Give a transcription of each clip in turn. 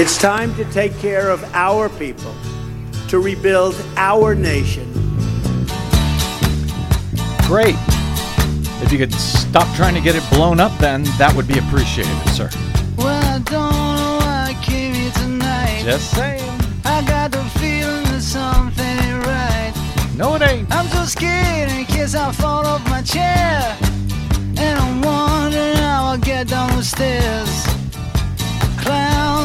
It's time to take care of our people, to rebuild our nation. Great. If you could stop trying to get it blown up, then that would be appreciated, sir. Well, I don't know why I came here tonight. Just saying. I got the feeling that something ain't right. No, it ain't. I'm so scared in case I fall off my chair. And I'm wondering how I'll get down the stairs.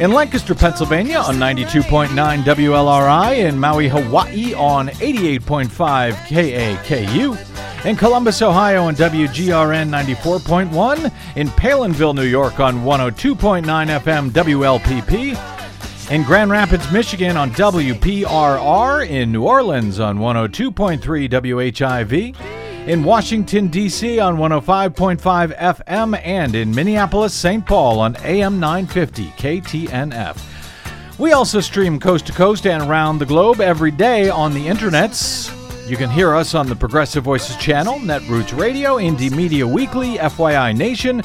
In Lancaster, Pennsylvania on 92.9 WLRI. In Maui, Hawaii on 88.5 KAKU. In Columbus, Ohio on WGRN 94.1. In Palenville, New York on 102.9 FM WLPP. In Grand Rapids, Michigan on WPRR. In New Orleans on 102.3 WHIV. In Washington, D.C. on 105.5 FM. And in Minneapolis, St. Paul on AM 950 KTNF. We also stream coast to coast and around the globe every day on the internets. You can hear us on the Progressive Voices channel, Netroots Radio, Indie Media Weekly, FYI Nation,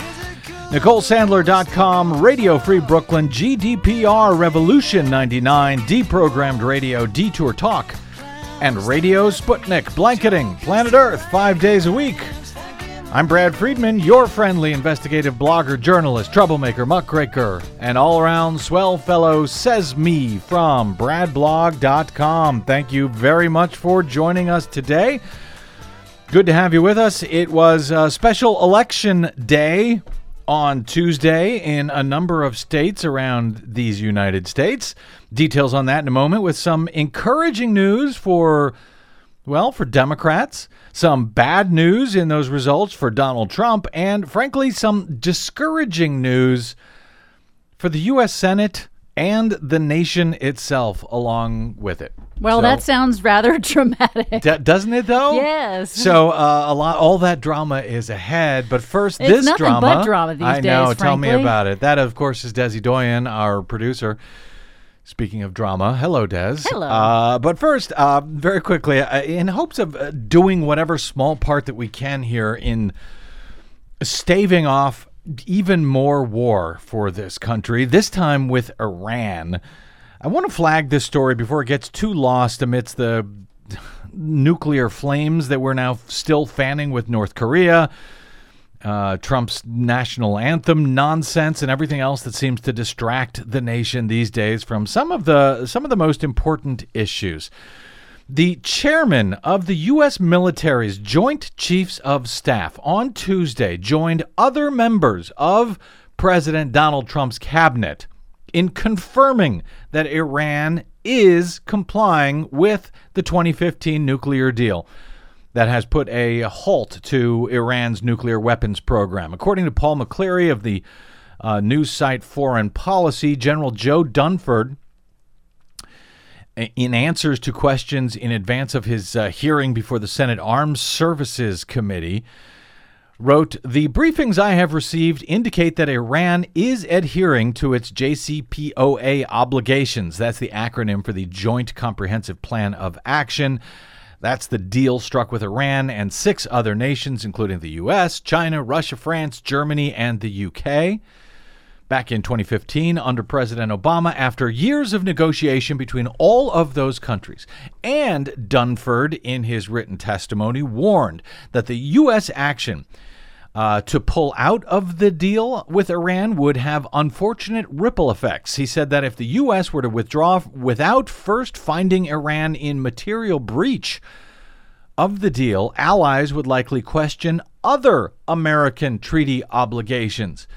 NicoleSandler.com, Radio Free Brooklyn, GDPR, Revolution 99, Deprogrammed Radio, Detour Talk, and Radio Sputnik, blanketing planet Earth five days a week. I'm Brad Friedman, your friendly investigative blogger, journalist, troublemaker, muckraker, and all around swell fellow, says me from bradblog.com. Thank you very much for joining us today. Good to have you with us. It was a special election day on Tuesday in a number of states around these United States. Details on that in a moment with some encouraging news for, well, for Democrats, some bad news in those results for Donald Trump, and frankly, some discouraging news for the U.S. Senate and the nation itself along with it. Well, So- that sounds rather dramatic. D- doesn't it though? Yes. So uh, a lot, all that drama is ahead. But first, It's this nothing drama. but drama these I know. days, Tell me about it. That, of course, is Desi Doyen, our producer. Speaking of drama, hello, Des. Hello. Uh, but first, uh, very quickly, uh, in hopes of uh, doing whatever small part that we can here in staving off even more war for this country, this time with Iran. I want to flag this story before it gets too lost amidst the nuclear flames that we're now still fanning with North Korea, uh, Trump's national anthem nonsense, and everything else that seems to distract the nation these days from some of the some of the most important issues. The chairman of the U.S. military's Joint Chiefs of Staff on Tuesday joined other members of President Donald Trump's cabinet in confirming that Iran is complying with the 2015 nuclear deal that has put a halt to Iran's nuclear weapons program. According to Paul McLeary of the uh, news site Foreign Policy, General Joe Dunford in answers to questions in advance of his uh, hearing before the Senate Armed Services Committee, wrote The briefings I have received indicate that Iran is adhering to its JCPOA obligations. That's the acronym for the Joint Comprehensive Plan of Action. That's the deal struck with Iran and six other nations, including the U.S., China, Russia, France, Germany, and the U.K back in 2015 under President Obama after years of negotiation between all of those countries. And Dunford, in his written testimony, warned that the U.S. action uh, to pull out of the deal with Iran would have unfortunate ripple effects. He said that if the U.S. were to withdraw without first finding Iran in material breach, of the deal, allies would likely question other American treaty obligations.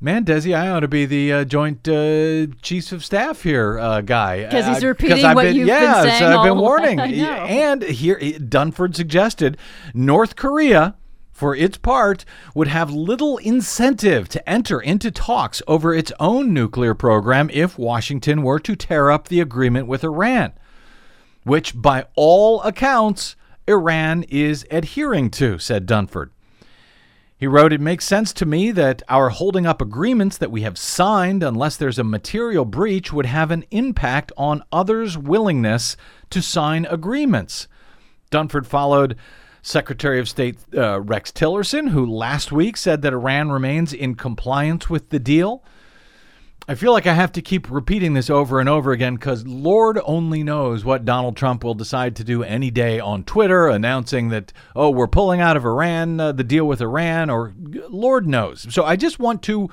Man, Desi, I ought to be the uh, joint uh, chiefs of staff here uh, guy. 'Cause he's Uh, repeating what been, you've been yeah, saying so I've been warning. way. I know. And here, Dunford suggested North Korea, for its part, would have little incentive to enter into talks over its own nuclear program if Washington were to tear up the agreement with Iran which by all accounts Iran is adhering to, said Dunford. He wrote, It makes sense to me that our holding up agreements that we have signed, unless there's a material breach, would have an impact on others' willingness to sign agreements. Dunford followed Secretary of State uh, Rex Tillerson, who last week said that Iran remains in compliance with the deal. I feel like I have to keep repeating this over and over again because Lord only knows what Donald Trump will decide to do any day on Twitter, announcing that, oh, we're pulling out of Iran, uh, the deal with Iran, or Lord knows. So I just want to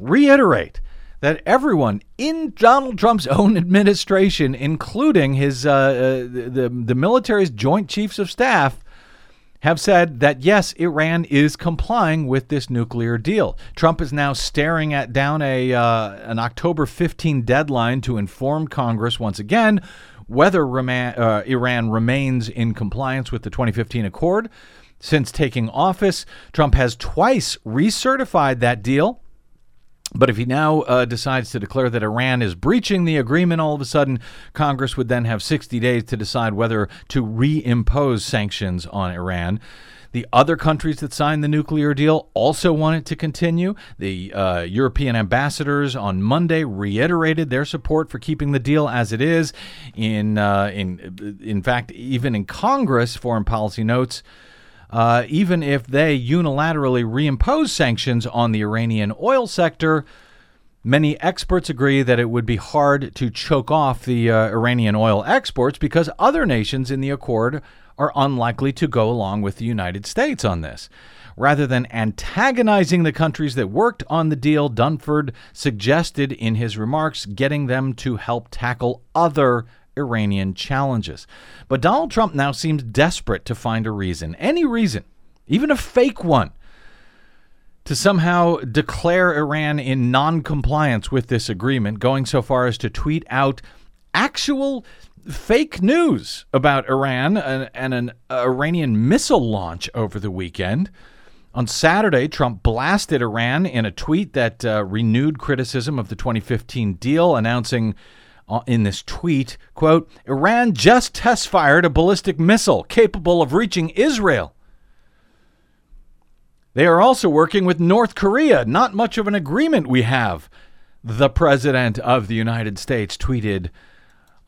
reiterate that everyone in Donald Trump's own administration, including his uh, uh, the, the military's joint chiefs of staff, have said that yes, Iran is complying with this nuclear deal. Trump is now staring at down a uh, an October 15 deadline to inform Congress once again whether uh, Iran remains in compliance with the 2015 accord. Since taking office, Trump has twice recertified that deal but if he now uh, decides to declare that Iran is breaching the agreement, all of a sudden, Congress would then have 60 days to decide whether to reimpose sanctions on Iran. The other countries that signed the nuclear deal also want it to continue. The uh, European ambassadors on Monday reiterated their support for keeping the deal as it is. In uh, in in fact, even in Congress, foreign policy notes uh, even if they unilaterally reimpose sanctions on the Iranian oil sector, many experts agree that it would be hard to choke off the uh, Iranian oil exports because other nations in the accord are unlikely to go along with the United States on this. Rather than antagonizing the countries that worked on the deal, Dunford suggested in his remarks getting them to help tackle other Iranian challenges. But Donald Trump now seems desperate to find a reason, any reason, even a fake one, to somehow declare Iran in non compliance with this agreement, going so far as to tweet out actual fake news about Iran and, and an Iranian missile launch over the weekend. On Saturday, Trump blasted Iran in a tweet that uh, renewed criticism of the 2015 deal, announcing Uh, in this tweet, quote, Iran just test fired a ballistic missile capable of reaching Israel. They are also working with North Korea. Not much of an agreement we have, the President of the United States tweeted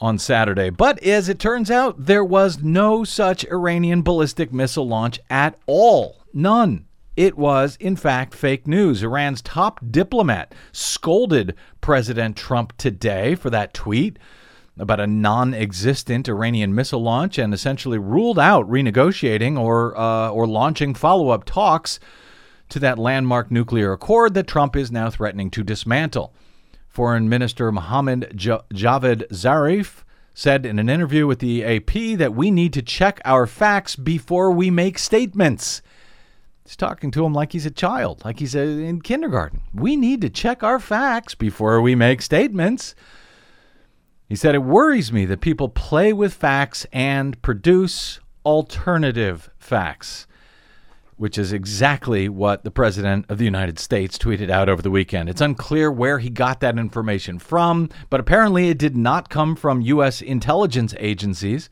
on Saturday. But as it turns out, there was no such Iranian ballistic missile launch at all. None. It was, in fact, fake news. Iran's top diplomat scolded President Trump today for that tweet about a non existent Iranian missile launch and essentially ruled out renegotiating or, uh, or launching follow up talks to that landmark nuclear accord that Trump is now threatening to dismantle. Foreign Minister Mohammad Javad Zarif said in an interview with the AP that we need to check our facts before we make statements. He's talking to him like he's a child, like he's a, in kindergarten. We need to check our facts before we make statements. He said, It worries me that people play with facts and produce alternative facts, which is exactly what the President of the United States tweeted out over the weekend. It's unclear where he got that information from, but apparently it did not come from U.S. intelligence agencies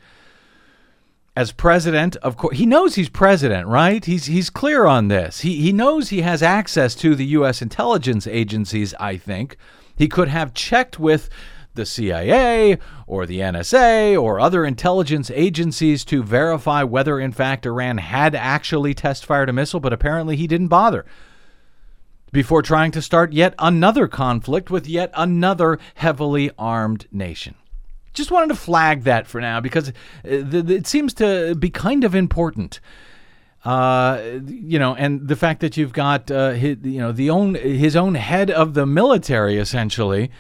as president of course he knows he's president right? He's he's clear on this. He he knows he has access to the US intelligence agencies i think. He could have checked with the CIA or the NSA or other intelligence agencies to verify whether in fact Iran had actually test fired a missile but apparently he didn't bother before trying to start yet another conflict with yet another heavily armed nation just wanted to flag that for now because uh, it seems to be kind of important. Uh, you know, and the fact that you've got uh, his, you know the own his own head of the military essentially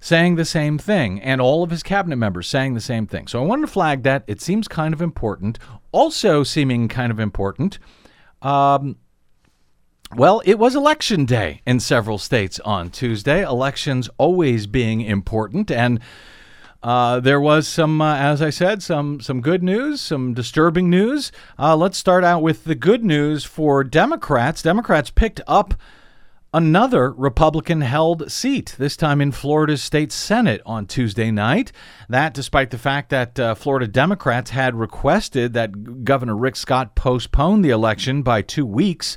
saying the same thing, and all of his cabinet members saying the same thing. So I wanted to flag that. It seems kind of important. Also, seeming kind of important. Um, well, it was election day in several states on Tuesday. Elections always being important, and uh, there was some, uh, as I said, some some good news, some disturbing news. Uh, let's start out with the good news for Democrats. Democrats picked up another Republican held seat, this time in Florida's state Senate on Tuesday night. That, despite the fact that uh, Florida Democrats had requested that Governor Rick Scott postpone the election by two weeks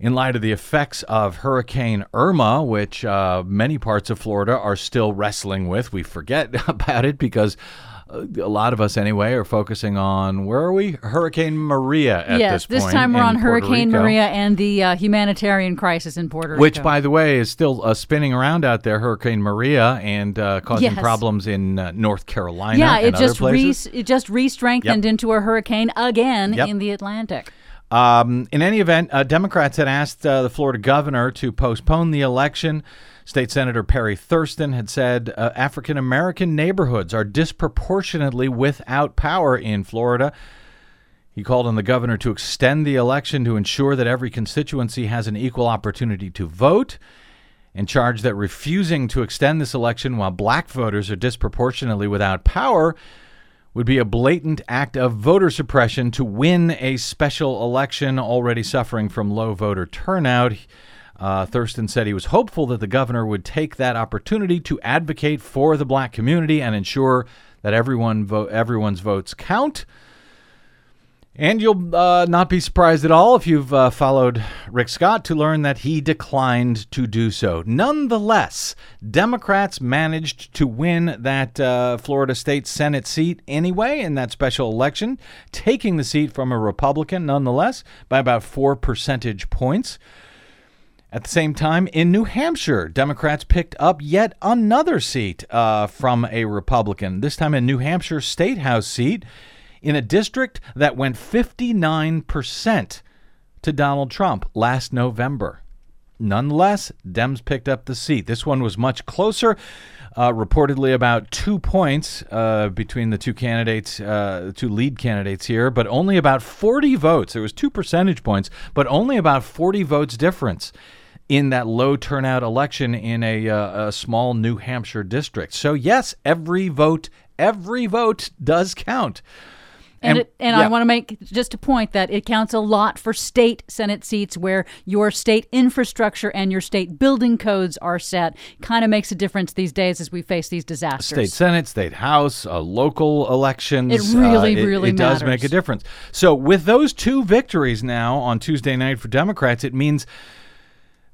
in light of the effects of Hurricane Irma, which uh, many parts of Florida are still wrestling with. We forget about it because uh, a lot of us anyway are focusing on where are we? Hurricane Maria at yes, this point. time we're on Hurricane. Maria and the uh, humanitarian crisis in Puerto Rico. Which, by the way, is still uh, spinning around out there, Hurricane Maria, and uh, causing Yes. problems in uh, North Carolina yeah, and it other just re- it just re-strengthened Yep. into a hurricane again Yep. in the Atlantic. Um, in any event, uh, Democrats had asked uh, the Florida governor to postpone the election. State Senator Perry Thurston had said uh, African American neighborhoods are disproportionately without power in Florida. He called on the governor to extend the election to ensure that every constituency has an equal opportunity to vote and charged that refusing to extend this election while black voters are disproportionately without power would be a blatant act of voter suppression to win a special election already suffering from low voter turnout. Uh, Thurston said he was hopeful that the governor would take that opportunity to advocate for the black community and ensure that everyone vo- everyone's votes count. And you'll uh, not be surprised at all if you've uh, followed Rick Scott to learn that he declined to do so. Nonetheless, Democrats managed to win that uh, Florida State Senate seat anyway in that special election, taking the seat from a Republican nonetheless by about four percentage points. At the same time, in New Hampshire, Democrats picked up yet another seat uh, from a Republican, this time a New Hampshire State House seat in a district that went 59% to Donald Trump last November. Nonetheless, Dems picked up the seat. This one was much closer, uh, reportedly about two points uh, between the two candidates, uh, two lead candidates here, but only about 40 votes. There was two percentage points, but only about 40 votes difference in that low turnout election in a, uh, a small New Hampshire district. So yes, every vote, every vote does count. And, And- it, and yeah. I want to make just a point that it counts a lot for state Senate seats where your state infrastructure and your state building codes are set. Kind of makes a difference these days as we face these disasters. State Senate, State House, uh, local elections. It really, uh, really it does make a difference. So, with those two victories now on Tuesday night for Democrats, it means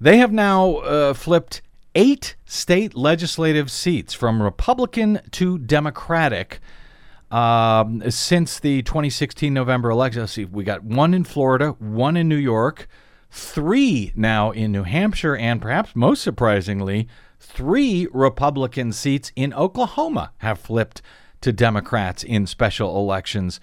they have now uh, flipped eight state legislative seats from Republican to Democratic um, since the 2016 November election. Let's see, we got one in Florida, one in New York, three now in New Hampshire, and perhaps most surprisingly, three Republican seats in Oklahoma have flipped to Democrats in special elections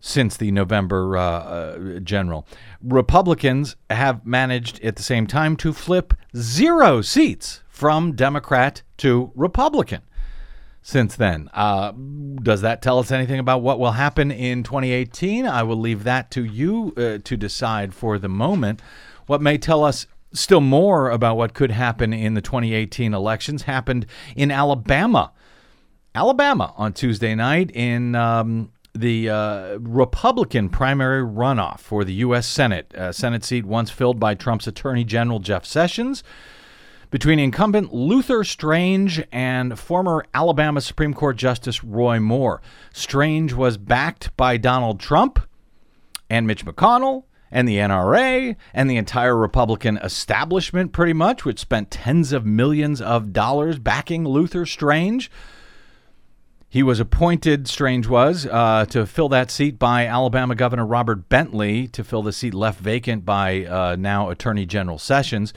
since the November uh, uh, general. Republicans have managed at the same time to flip zero seats from Democrat to Republican since then. Uh, does that tell us anything about what will happen in 2018? I will leave that to you uh, to decide for the moment. What may tell us still more about what could happen in the 2018 elections happened in Alabama. Alabama on Tuesday night in um, the uh, Republican primary runoff for the U.S. Senate, uh, Senate seat once filled by Trump's Attorney General Jeff Sessions between incumbent Luther Strange and former Alabama Supreme Court Justice Roy Moore. Strange was backed by Donald Trump and Mitch McConnell and the NRA and the entire Republican establishment, pretty much, which spent tens of millions of dollars backing Luther Strange. He was appointed, Strange was, uh, to fill that seat by Alabama Governor Robert Bentley to fill the seat left vacant by uh, now Attorney General Sessions.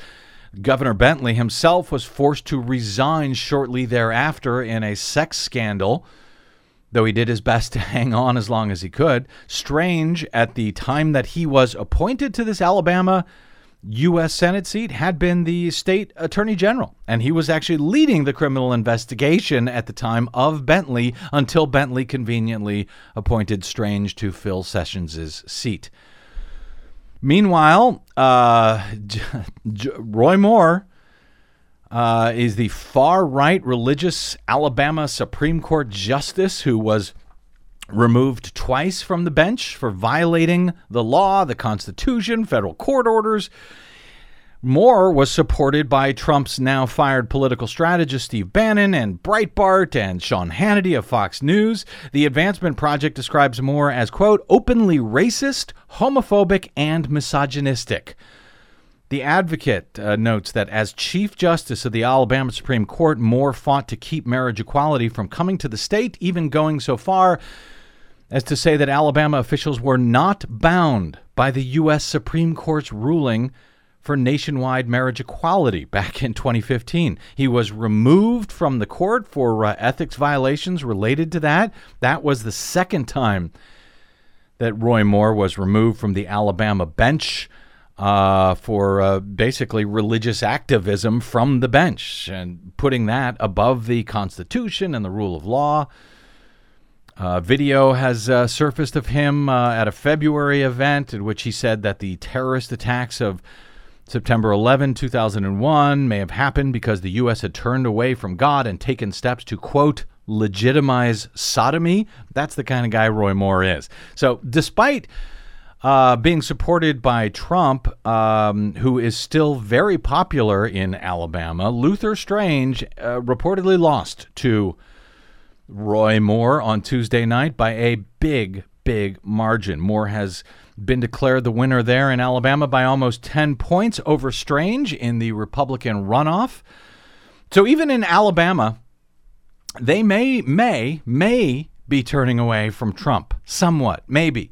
Governor Bentley himself was forced to resign shortly thereafter in a sex scandal, though he did his best to hang on as long as he could. Strange, at the time that he was appointed to this Alabama U.S. Senate seat, had been the state attorney general, and he was actually leading the criminal investigation at the time of Bentley until Bentley conveniently appointed Strange to fill Sessions' seat. Meanwhile, uh, Roy Moore uh, is the far right religious Alabama Supreme Court justice who was removed twice from the bench for violating the law, the Constitution, federal court orders. Moore was supported by Trump's now fired political strategist Steve Bannon and Breitbart and Sean Hannity of Fox News. The Advancement Project describes Moore as, quote, openly racist, homophobic, and misogynistic. The Advocate uh, notes that as Chief Justice of the Alabama Supreme Court, Moore fought to keep marriage equality from coming to the state, even going so far as to say that Alabama officials were not bound by the U.S. Supreme Court's ruling for nationwide marriage equality back in 2015. He was removed from the court for uh, ethics violations related to that. That was the second time that Roy Moore was removed from the Alabama bench. Uh, for uh, basically religious activism from the bench and putting that above the Constitution and the rule of law. Uh, video has uh, surfaced of him uh, at a February event in which he said that the terrorist attacks of September 11, 2001 may have happened because the U.S. had turned away from God and taken steps to, quote, legitimize sodomy. That's the kind of guy Roy Moore is. So, despite uh, being supported by Trump, um, who is still very popular in Alabama, Luther Strange uh, reportedly lost to Roy Moore on Tuesday night by a big, big margin. Moore has been declared the winner there in Alabama by almost 10 points over Strange in the Republican runoff. So even in Alabama, they may, may, may be turning away from Trump somewhat, maybe.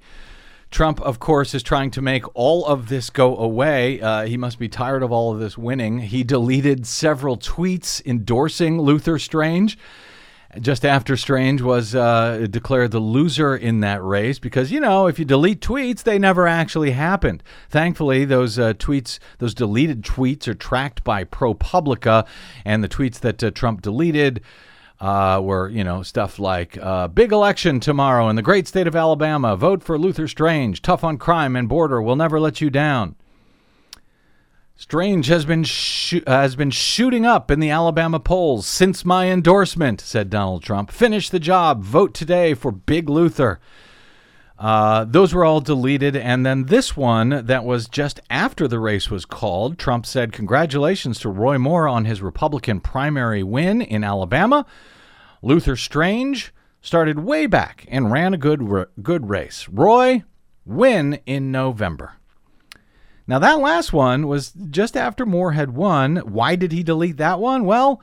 Trump, of course, is trying to make all of this go away. Uh, he must be tired of all of this winning. He deleted several tweets endorsing Luther Strange just after Strange was uh, declared the loser in that race because, you know, if you delete tweets, they never actually happened. Thankfully, those uh, tweets, those deleted tweets, are tracked by ProPublica, and the tweets that uh, Trump deleted. Uh, were you know stuff like uh, big election tomorrow in the great state of Alabama. Vote for Luther Strange. Tough on crime and border. Will never let you down. Strange has been has been shooting up in the Alabama polls since my endorsement," said Donald Trump. "Finish the job. Vote today for Big Luther." Uh, those were all deleted, and then this one that was just after the race was called. Trump said, "Congratulations to Roy Moore on his Republican primary win in Alabama." Luther Strange started way back and ran a good good race. Roy win in November. Now, that last one was just after Moore had won. Why did he delete that one? Well,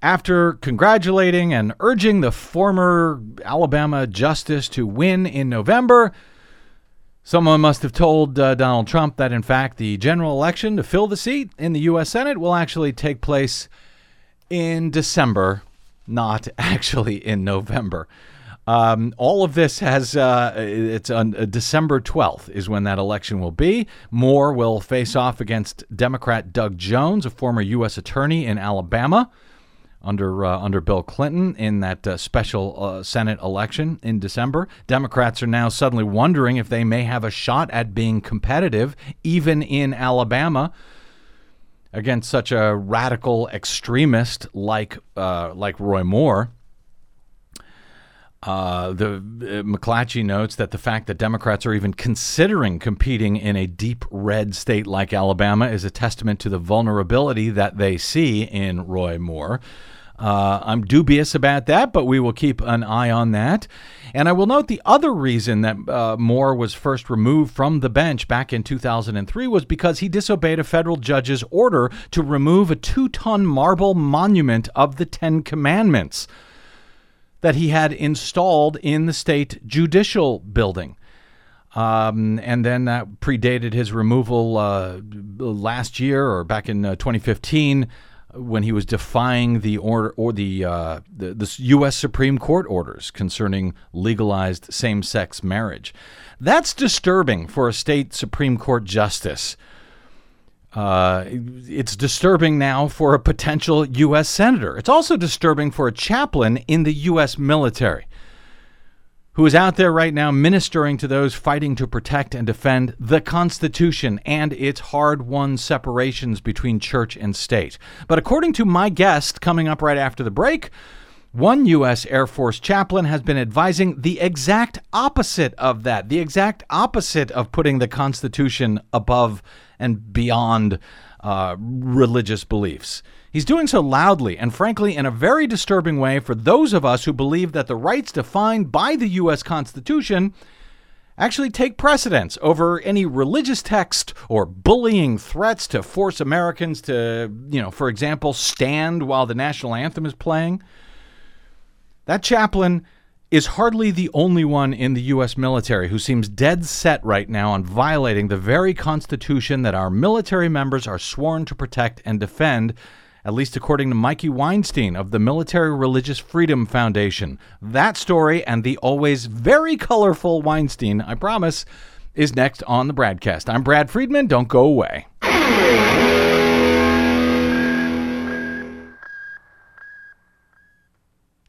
after congratulating and urging the former Alabama justice to win in November, someone must have told uh, Donald Trump that, in fact, the general election to fill the seat in the U.S. Senate will actually take place in December, not actually in November. Um, all of this has uh, it's on uh, December 12th is when that election will be. Moore will face off against Democrat Doug Jones, a former U.S. attorney in Alabama under uh, under Bill Clinton in that uh, special uh, Senate election in December. Democrats are now suddenly wondering if they may have a shot at being competitive even in Alabama against such a radical extremist like uh, like Roy Moore. Uh, the uh, McClatchy notes that the fact that Democrats are even considering competing in a deep red state like Alabama is a testament to the vulnerability that they see in Roy Moore. Uh, I'm dubious about that, but we will keep an eye on that. And I will note the other reason that uh, Moore was first removed from the bench back in 2003 was because he disobeyed a federal judge's order to remove a two ton marble monument of the Ten Commandments that he had installed in the state judicial building. Um, and then that predated his removal uh, last year or back in uh, 2015 when he was defying the order or the, uh, the, the U.S. Supreme Court orders concerning legalized same-sex marriage. That's disturbing for a state Supreme Court justice uh, it's disturbing now for a potential U.S. senator. It's also disturbing for a chaplain in the U.S. military who is out there right now ministering to those fighting to protect and defend the Constitution and its hard won separations between church and state. But according to my guest coming up right after the break, one U.S. Air Force chaplain has been advising the exact opposite of that, the exact opposite of putting the Constitution above and beyond uh, religious beliefs. He's doing so loudly and, frankly, in a very disturbing way for those of us who believe that the rights defined by the U.S. Constitution actually take precedence over any religious text or bullying threats to force Americans to, you know, for example, stand while the national anthem is playing. That chaplain is hardly the only one in the U.S. military who seems dead set right now on violating the very Constitution that our military members are sworn to protect and defend, at least according to Mikey Weinstein of the Military Religious Freedom Foundation. That story and the always very colorful Weinstein, I promise, is next on the BradCast. I'm Brad Friedman. Don't go away.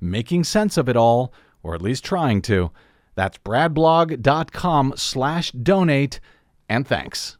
making sense of it all, or at least trying to. That's bradblog.com slash donate, and thanks.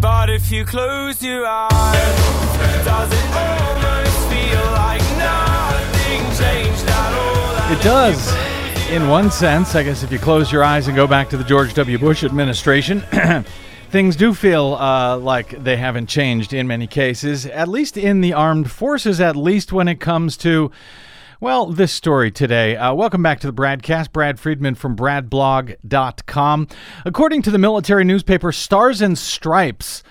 But if you close your eyes, does it almost feel like nothing changed at all? It does. In one sense, I guess if you close your eyes and go back to the George W. Bush administration, things do feel uh, like they haven't changed in many cases, at least in the armed forces, at least when it comes to, well, this story today. Uh, welcome back to the BradCast. Brad Friedman from BradBlog.com. According to the military newspaper Stars and Stripes,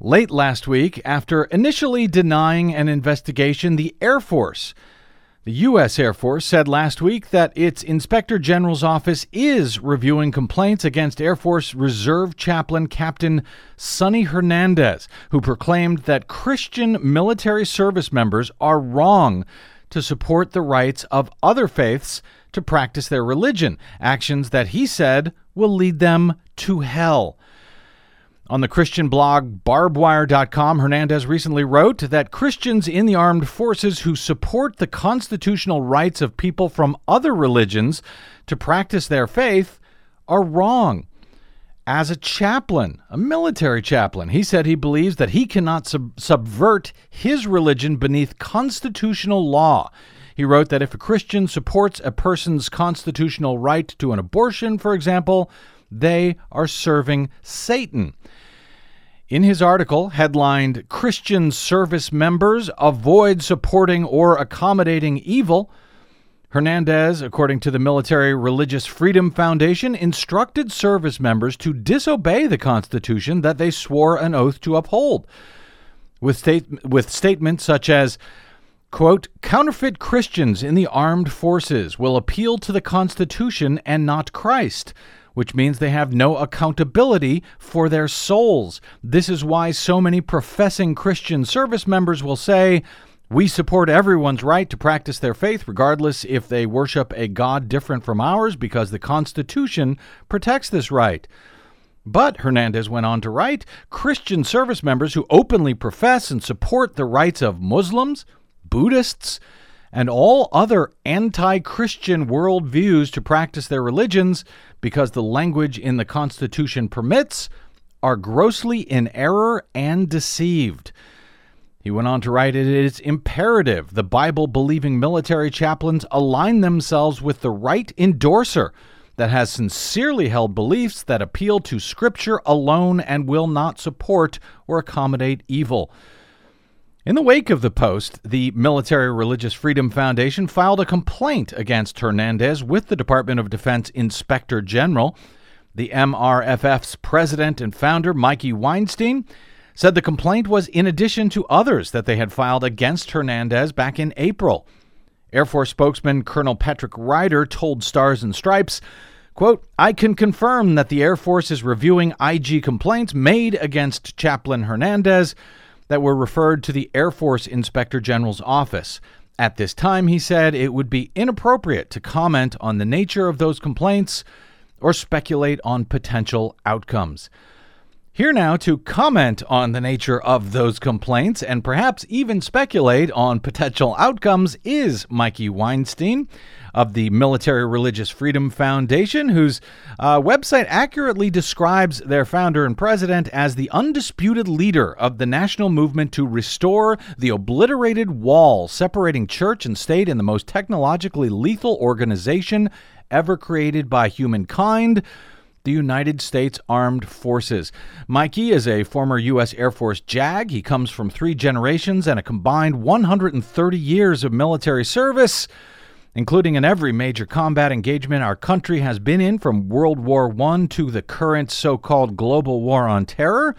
late last week, after initially denying an investigation, the Air Force the U.S. Air Force said last week that its Inspector General's office is reviewing complaints against Air Force Reserve Chaplain Captain Sonny Hernandez, who proclaimed that Christian military service members are wrong to support the rights of other faiths to practice their religion, actions that he said will lead them to hell. On the Christian blog barbwire.com, Hernandez recently wrote that Christians in the armed forces who support the constitutional rights of people from other religions to practice their faith are wrong. As a chaplain, a military chaplain, he said he believes that he cannot sub- subvert his religion beneath constitutional law. He wrote that if a Christian supports a person's constitutional right to an abortion, for example, they are serving Satan. In his article, headlined Christian Service Members Avoid Supporting or Accommodating Evil, Hernandez, according to the Military Religious Freedom Foundation, instructed service members to disobey the Constitution that they swore an oath to uphold, with, state- with statements such as, quote, counterfeit Christians in the armed forces will appeal to the Constitution and not Christ which means they have no accountability for their souls. This is why so many professing Christian service members will say, we support everyone's right to practice their faith, regardless if they worship a God different from ours, because the Constitution protects this right. But, Hernandez went on to write, Christian service members who openly profess and support the rights of Muslims, Buddhists, and all other anti Christian worldviews to practice their religions because the language in the Constitution permits are grossly in error and deceived. He went on to write it is imperative the Bible believing military chaplains align themselves with the right endorser that has sincerely held beliefs that appeal to Scripture alone and will not support or accommodate evil. In the wake of the post, the Military Religious Freedom Foundation filed a complaint against Hernandez with the Department of Defense Inspector General. The MRFF's president and founder, Mikey Weinstein, said the complaint was in addition to others that they had filed against Hernandez back in April. Air Force spokesman Colonel Patrick Ryder told Stars and Stripes, quote, I can confirm that the Air Force is reviewing IG complaints made against Chaplain Hernandez that were referred to the Air Force Inspector General's office. At this time, he said it would be inappropriate to comment on the nature of those complaints or speculate on potential outcomes. Here now to comment on the nature of those complaints and perhaps even speculate on potential outcomes is Mikey Weinstein of the Military Religious Freedom Foundation, whose uh, website accurately describes their founder and president as the undisputed leader of the national movement to restore the obliterated wall separating church and state in the most technologically lethal organization ever created by humankind the United States Armed Forces. Mikey is a former U.S. Air Force JAG. He comes from three generations and a combined 130 years of military service, including in every major combat engagement our country has been in from World War I to the current so called global war on terror.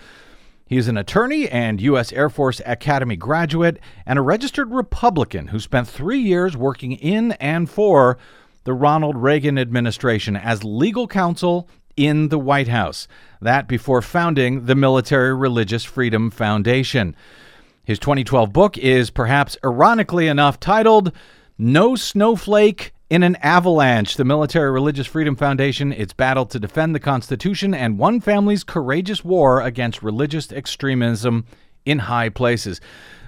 He is an attorney and U.S. Air Force Academy graduate and a registered Republican who spent three years working in and for the Ronald Reagan administration as legal counsel in the White House. That before founding the Military Religious Freedom Foundation. His 2012 book is perhaps ironically enough titled No Snowflake in an Avalanche The Military Religious Freedom Foundation, its battle to defend the Constitution, and one family's courageous war against religious extremism in high places.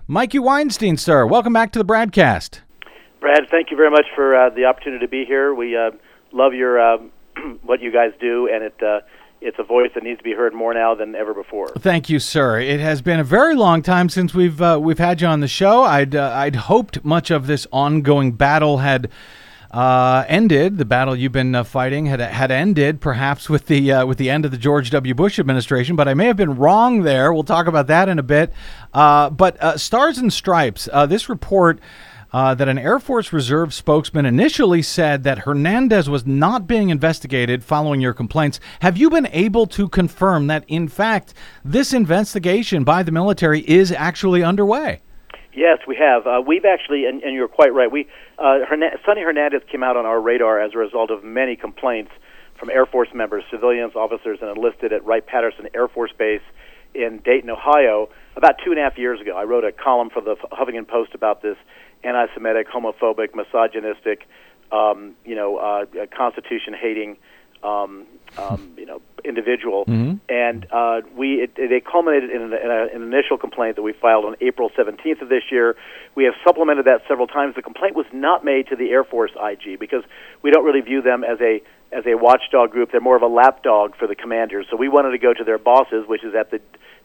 Mikey Weinstein, sir, welcome back to the BradCast. Brad, thank you very much for uh, the opportunity to be here. We uh, love your uh, what you guys do, and it uh, it's a voice that needs to be heard more now than ever before. Thank you, sir. It has been a very long time since we've uh, we've had you on the show. I'd uh, I'd hoped much of this ongoing battle had. Uh, ended the battle you've been uh, fighting had had ended perhaps with the uh, with the end of the George W. Bush administration, but I may have been wrong there. We'll talk about that in a bit. Uh, but uh, Stars and Stripes, uh, this report uh, that an Air Force Reserve spokesman initially said that Hernandez was not being investigated following your complaints. Have you been able to confirm that, in fact, this investigation by the military is actually underway? Yes, we have. Uh, we've actually, and, and, you're quite right. We uh, Sonny Hernandez came out on our radar as a result of many complaints from Air Force members, civilians, officers, and enlisted at Wright Patterson Air Force Base in Dayton, Ohio, about two and a half years ago. I wrote a column for the Huffington Post about this anti-Semitic, homophobic, misogynistic, um, you know, uh, Constitution-hating, um, um, you know, individual. Mm-hmm. And uh, we it, it culminated in, an, in a, an initial complaint that we filed on April 17th of this year. We have supplemented that several times. The complaint was not made to the Air Force IG because we don't really view them as a as a watchdog group. They're more of a lapdog for the commanders. So we wanted to go to their bosses, which is at the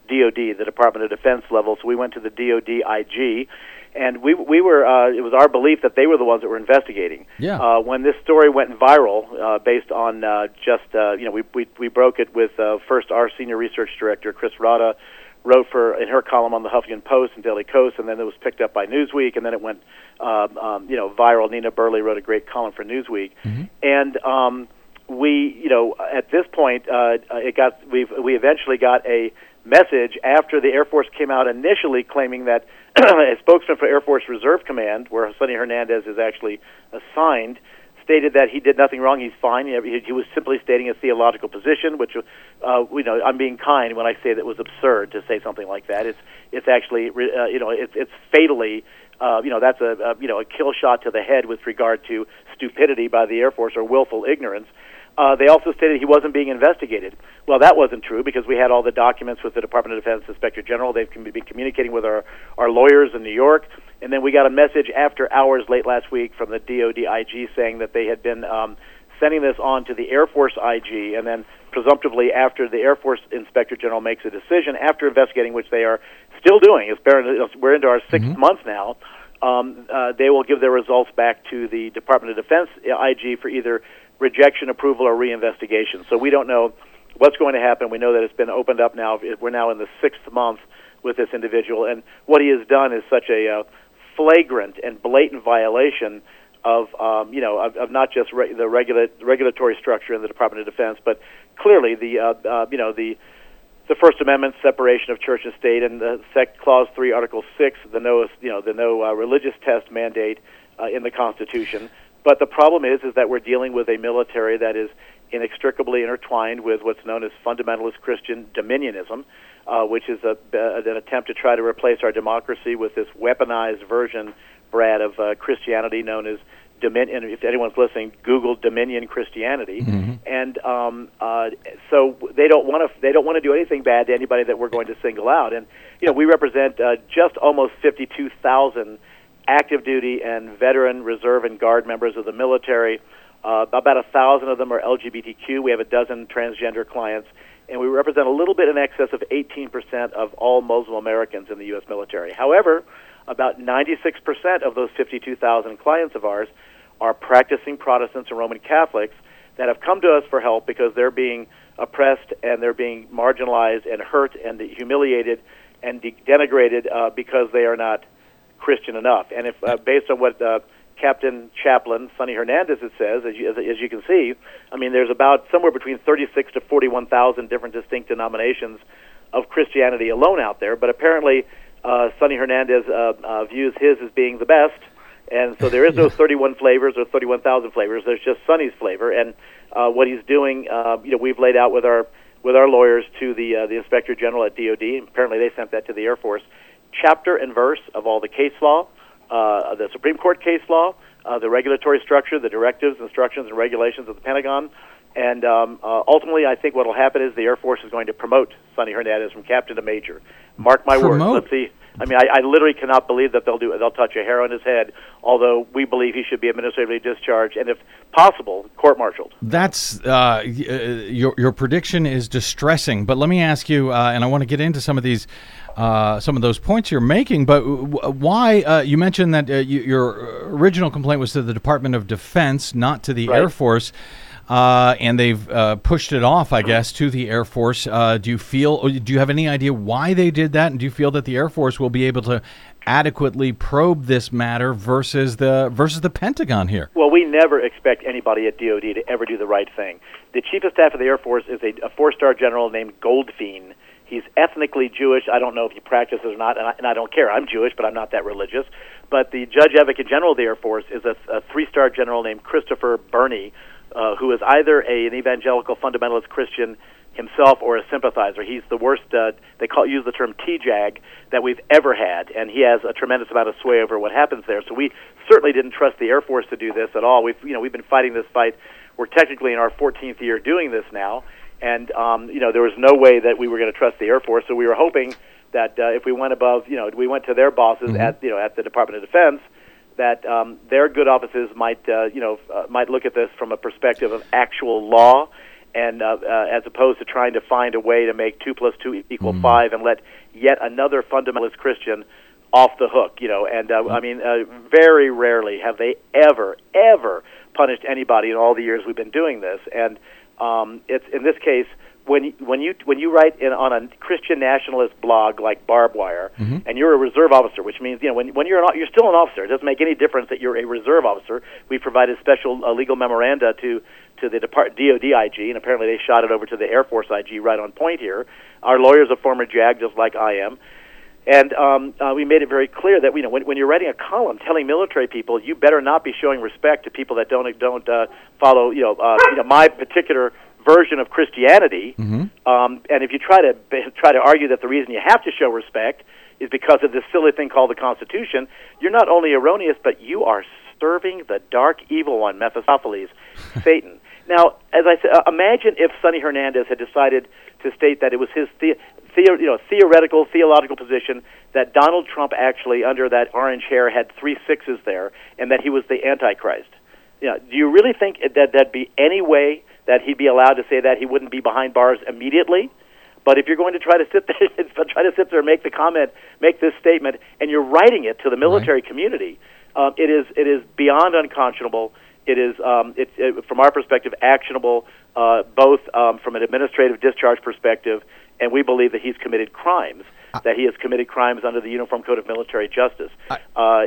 DoD, the Department of Defense level. So we went to the DoD IG and we we were uh, it was our belief that they were the ones that were investigating. Yeah. Uh, when this story went viral, uh, based on uh, just uh, you know we, we we broke it with uh, first our senior research director Chris Rodda wrote for in her column on the Huffington Post and Daily Kos, and then it was picked up by Newsweek, and then it went um, um, you know viral. Nina Burleigh wrote a great column for Newsweek, mm-hmm. and um, we you know at this point uh, it got we've we eventually got a message after the Air Force came out initially claiming that a spokesman for Air Force Reserve Command, where Sonny Hernandez is actually assigned, stated that he did nothing wrong. He's fine. He, he was simply stating a theological position, which, uh, you know, I'm being kind when I say that was absurd to say something like that. It's it's actually, uh, you know, it's it's fatally. Uh, you know that's a, a you know a kill shot to the head with regard to stupidity by the Air Force or willful ignorance. Uh, they also stated he wasn't being investigated. Well, that wasn't true because we had all the documents with the Department of Defense Inspector General. They've been communicating with our, our lawyers in New York. And then we got a message after hours late last week from the DOD IG saying that they had been um, sending this on to the Air Force IG. And then, presumptively, after the Air Force Inspector General makes a decision, after investigating, which they are still doing, it's we're into our 6th mm-hmm. month now, um, uh, they will give their results back to the Department of Defense IG for either rejection, approval, or reinvestigation. So we don't know what's going to happen. We know that it's been opened up now. We're now in the sixth month with this individual, and what he has done is such a uh, flagrant and blatant violation of um, you know of, of not just re- the regula- regulatory structure in the Department of Defense, but clearly the uh, uh, you know the the First Amendment separation of church and state, and the sec- Clause Three, Article Six, the no you know the no uh, religious test mandate uh, in the Constitution. But the problem is is that we're dealing with a military that is inextricably intertwined with what's known as fundamentalist Christian dominionism, uh, which is a, an attempt to try to replace our democracy with this weaponized version, Brad, of uh, Christianity known as Dominion. If anyone's listening, Google Dominion Christianity, and um, uh, so they don't want to they don't want to do anything bad to anybody that we're going to single out. And you know, we represent uh, just almost fifty two thousand active duty and veteran reserve and guard members of the military. Uh, about a thousand of them are LGBTQ. We have a dozen transgender clients, and we represent a little bit in excess of 18% of all Muslim Americans in the U.S. military. However, about 96% of those 52,000 clients of ours are practicing Protestants and Roman Catholics that have come to us for help because they're being oppressed and they're being marginalized and hurt and humiliated and de- denigrated uh, because they are not Christian enough. And if uh, based on what uh, Captain Chaplain Sonny Hernandez it says, as you, as, as you can see, I mean, there's about somewhere between 36 to 41,000 different distinct denominations of Christianity alone out there. But apparently, uh, Sonny Hernandez uh, uh, views his as being the best, and so there is no 31 flavors or 31,000 flavors. There's just Sonny's flavor, and uh, what he's doing, uh, you know, we've laid out with our with our lawyers to the uh, the Inspector General at DoD. And apparently, they sent that to the Air Force, chapter and verse of all the case law, uh, the Supreme Court case law, uh, the regulatory structure, the directives, instructions, and regulations of the Pentagon. And um, uh, ultimately, I think what will happen is the Air Force is going to promote Sonny Hernandez from captain to major. Mark my words. Promote? Let's see. I mean, I, I literally cannot believe that they'll do. They'll touch a hair on his head. Although we believe he should be administratively discharged, and if possible, court-martialed. That's uh, uh, your your prediction is distressing. But let me ask you, uh, and I want to get into some of these, uh, some of those points you're making. But why? Uh, you mentioned that uh, you, your original complaint was to the Department of Defense, not to the Right. Air Force. Uh, and they've uh, pushed it off, I guess, to the Air Force. Uh, do you feel? Do you have any idea why they did that? And do you feel that the Air Force will be able to adequately probe this matter versus the versus the Pentagon here? Well, we never expect anybody at DoD to ever do the right thing. The chief of staff of the Air Force is a, a four-star general named Goldfein. He's ethnically Jewish. I don't know if he practices or not, and I, and I don't care. I'm Jewish, but I'm not that religious. But the Judge Advocate General of the Air Force is a, a three-star general named Christopher Burney, uh, who is either a, an evangelical fundamentalist Christian himself or a sympathizer. He's the worst. Uh, they call use the term TJAG that we've ever had, and he has a tremendous amount of sway over what happens there. So we certainly didn't trust the Air Force to do this at all. We've you know we've been fighting this fight. We're technically in our 14th year doing this now, and um, you know there was no way that we were going to trust the Air Force. So we were hoping that uh, if we went above, you know, we went to their bosses at you know at the Department of Defense that um, their good offices might, uh, you know, uh, might look at this from a perspective of actual law, and uh, uh, as opposed to trying to find a way to make two plus two equal five and let yet another fundamentalist Christian off the hook, you know. And uh, I mean, uh, very rarely have they ever, ever punished anybody in all the years we've been doing this. And um, it's in this case when you, when you when you write in on a Christian nationalist blog like BarbWire, and you're a reserve officer, which means you know when when you're an, you're still an officer. It doesn't make any difference that you're a reserve officer. We provided special uh, legal memoranda to to the Depart- DoD IG, and apparently they shot it over to the Air Force IG right on point here. Our lawyer's a former JAG, just like I am. And um, uh, we made it very clear that you know when, when you're writing a column telling military people you better not be showing respect to people that don't don't uh, follow you know uh, you know my particular version of Christianity. Um, and if you try to try to argue that the reason you have to show respect is because of this silly thing called the Constitution, you're not only erroneous, but you are serving the dark evil one, Mephistopheles, Satan. Now, as I said, uh, imagine if Sonny Hernandez had decided to state that it was his the, the, you know theoretical theological position that Donald Trump actually under that orange hair had three sixes there, and that he was the Antichrist. You know, do you really think that that'd be any way that he'd be allowed to say that he wouldn't be behind bars immediately? But if you're going to try to sit there, try to sit there and make the comment, make this statement, and you're writing it to the military community, um, it is it is beyond unconscionable. It is um, it, it, from our perspective actionable, uh, both um, from an administrative discharge perspective, and we believe that he's committed crimes. that he has committed crimes under the Uniform Code of Military Justice. uh,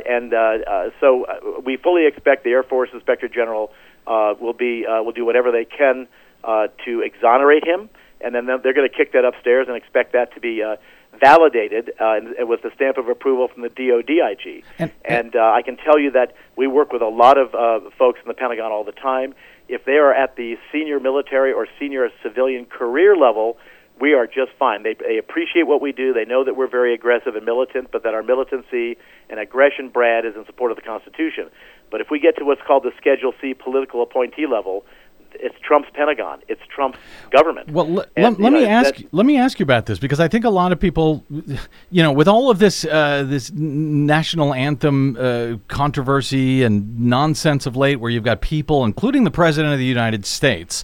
and uh, uh, so uh, we fully expect the Air Force Inspector General uh, will be uh, will do whatever they can uh, to exonerate him, and then they're going to kick that upstairs and expect that to be. Uh, Validated uh, with the stamp of approval from the DoDIG, And- and uh, I can tell you that we work with a lot of uh, folks in the Pentagon all the time. If they are at the senior military or senior civilian career level, we are just fine. They, they appreciate what we do. They know that we're very aggressive and militant, but that our militancy and aggression, Brad, is in support of the Constitution. But if we get to what's called the Schedule C political appointee level, it's Trump's Pentagon. It's Trump's government. Well, l- And, let, know, me ask let me ask you about this because I think a lot of people, you know, with all of this uh, this national anthem uh, controversy and nonsense of late, where you've got people, including the president of the United States,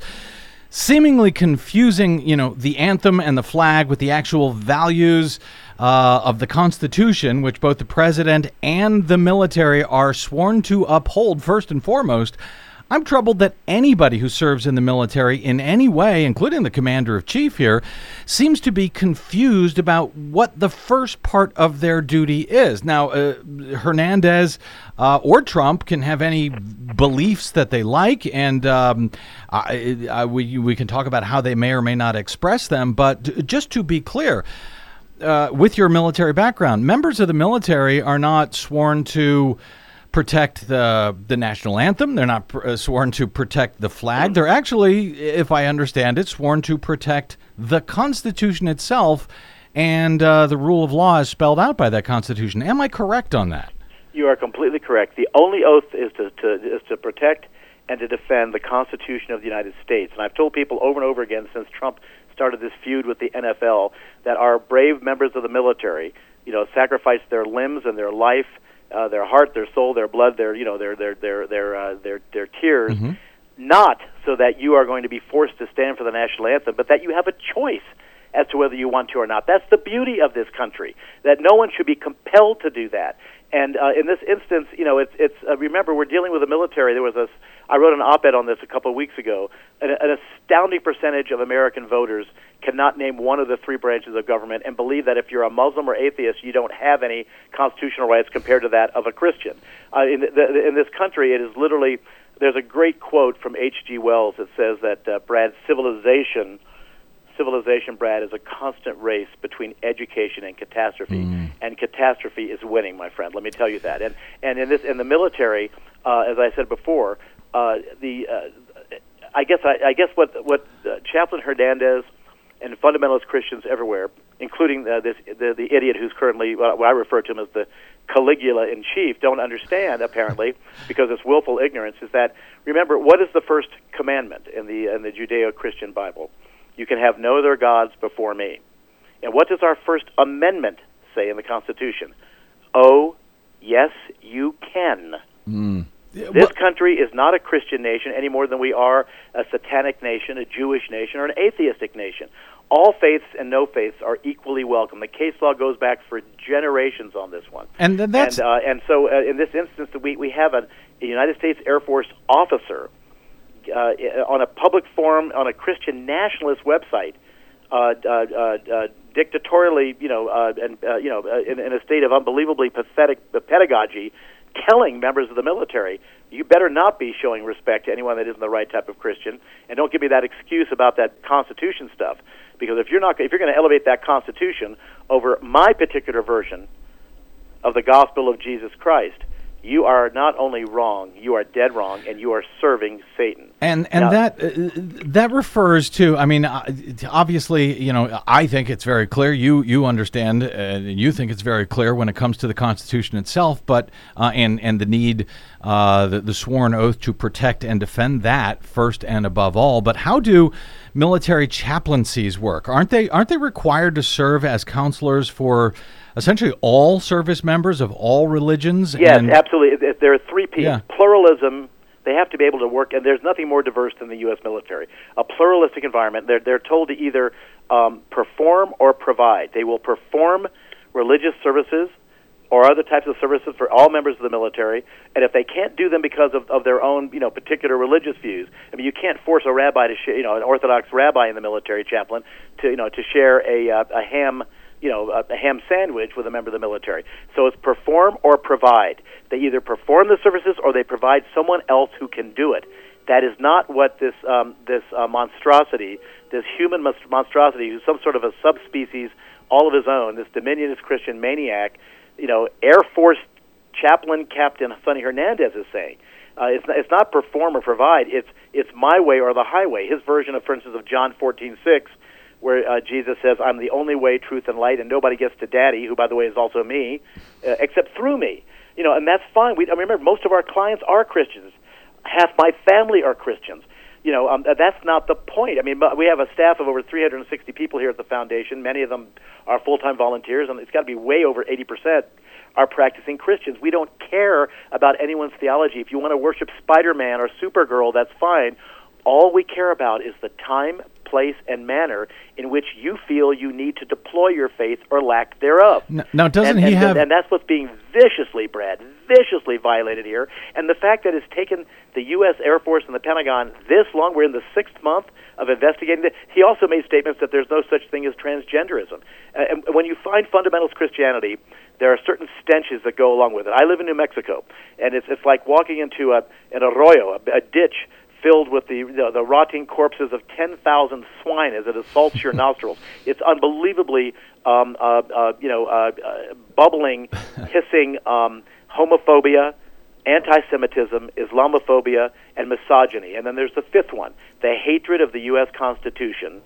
seemingly confusing, you know, the anthem and the flag with the actual values uh, of the Constitution, which both the president and the military are sworn to uphold first and foremost. I'm troubled that anybody who serves in the military in any way, including the commander of chief here, seems to be confused about what the first part of their duty is. Now, uh, Hernandez uh, or Trump can have any beliefs that they like, and um, I, I, we, we can talk about how they may or may not express them, but just to be clear, uh, with your military background, members of the military are not sworn to protect the the national anthem. They're not pr- uh, sworn to protect the flag. They're actually, if I understand it, sworn to protect the Constitution itself and uh, the rule of law is spelled out by that Constitution. Am I correct on that? You are completely correct. The only oath is to, to is to protect and to defend the Constitution of the United States. And I've told people over and over again since Trump started this feud with the NFL that our brave members of the military, you know, sacrificed their limbs and their life, uh, their heart, their soul, their blood, their you know, their their their their uh, their their tears, not so that you are going to be forced to stand for the national anthem, but that you have a choice as to whether you want to or not. That's the beauty of this country. That no one should be compelled to do that. And uh, in this instance, you know, it's it's. Uh, remember, we're dealing with a military. There was a. I wrote an op-ed on this a couple of weeks ago. An, an astounding percentage of American voters cannot name one of the three branches of government and believe that if you're a Muslim or atheist, you don't have any constitutional rights compared to that of a Christian. Uh, in, the, in this country, it is literally. There's a great quote from H.G. Wells that says that uh, Brad civilization civilization, Brad, is a constant race between education and catastrophe, and catastrophe is winning, my friend. Let me tell you that. And and in this in the military, uh, as I said before, uh, the uh, I guess I, I guess what what uh, Chaplain Hernandez and fundamentalist Christians everywhere, including uh, this the, the idiot who's currently what I refer to him as the Caligula in chief, don't understand apparently because it's willful ignorance. Is that remember what is the first commandment in the in the Judeo-Christian Bible? You can have no other gods before me. And what does our First Amendment say in the Constitution? Oh, yes, you can. This country is not a Christian nation any more than we are a satanic nation, a Jewish nation, or an atheistic nation. All faiths and no faiths are equally welcome. The case law goes back for generations on this one. And th- that's and, uh, and so, uh, in this instance, we, we have a, a United States Air Force officer uh, on a public forum on a Christian nationalist website, uh, uh, uh, uh, dictatorially, you know, uh, and uh, you know, uh, in, in a state of unbelievably pathetic pedagogy, telling members of the military, you better not be showing respect to anyone that isn't the right type of Christian, and don't give me that excuse about that Constitution stuff, because if you're not, if you're going to elevate that Constitution over my particular version of the gospel of Jesus Christ, you are not only wrong, you are dead wrong, and you are serving Satan. And and Now- that uh, that refers to. I mean, uh, obviously, you know, I think it's very clear. You you understand, uh, and you think it's very clear when it comes to the Constitution itself. But uh, and and the need, uh, the, the sworn oath to protect and defend that first and above all. But how do military chaplaincies work? Aren't they aren't they required to serve as counselors for? Essentially, all service members of all religions. Yes, and, absolutely. Th- There are three P's. Yeah. Pluralism. They have to be able to work, and there's nothing more diverse than the U.S. military. A pluralistic environment. They're they're told to either um, perform or provide. They will perform religious services or other types of services for all members of the military. And if they can't do them because of, of their own, you know, particular religious views, I mean, you can't force a rabbi to share, you know, an Orthodox rabbi in the military chaplain to, you know, to share a uh, a ham, you know, a, a ham sandwich with a member of the military. So it's perform or provide. They either perform the services or they provide someone else who can do it. That is not what this um, this uh, monstrosity, this human monstrosity, who's some sort of a subspecies all of his own, this dominionist Christian maniac, you know, Air Force chaplain Captain Sonny Hernandez is saying. Uh, it's, not, it's not perform or provide. It's it's my way or the highway. His version of, for instance, of John fourteen six, where uh, Jesus says, "I'm the only way, truth, and light, and nobody gets to Daddy, who, by the way, is also me, uh, except through me." You know, and that's fine. We I remember most of our clients are Christians. Half my family are Christians. You know, um, that's not the point. I mean, we have a staff of over 360 people here at the foundation. Many of them are full-time volunteers, and it's got to be way over 80 percent are practicing Christians. We don't care about anyone's theology. If you want to worship Spider Man or Supergirl, that's fine. All we care about is the time, place, and manner in which you feel you need to deploy your faith or lack thereof. Now, doesn't and, he and, have? And that's what's being viciously, Brad, viciously violated here. And the fact that it's taken the U.S. Air Force and the Pentagon this long, we're in the sixth month of investigating this. He also made statements that there's no such thing as transgenderism. Uh, and when you find fundamentalist Christianity, there are certain stenches that go along with it. I live in New Mexico, and it's it's like walking into a an arroyo, a, a ditch filled with the, the the rotting corpses of ten thousand swine as it assaults your nostrils. It's unbelievably, um, uh, uh, you know, uh, uh, bubbling, hissing um, homophobia, anti-Semitism, Islamophobia, and misogyny. And then there's the fifth one: the hatred of the U.S. Constitution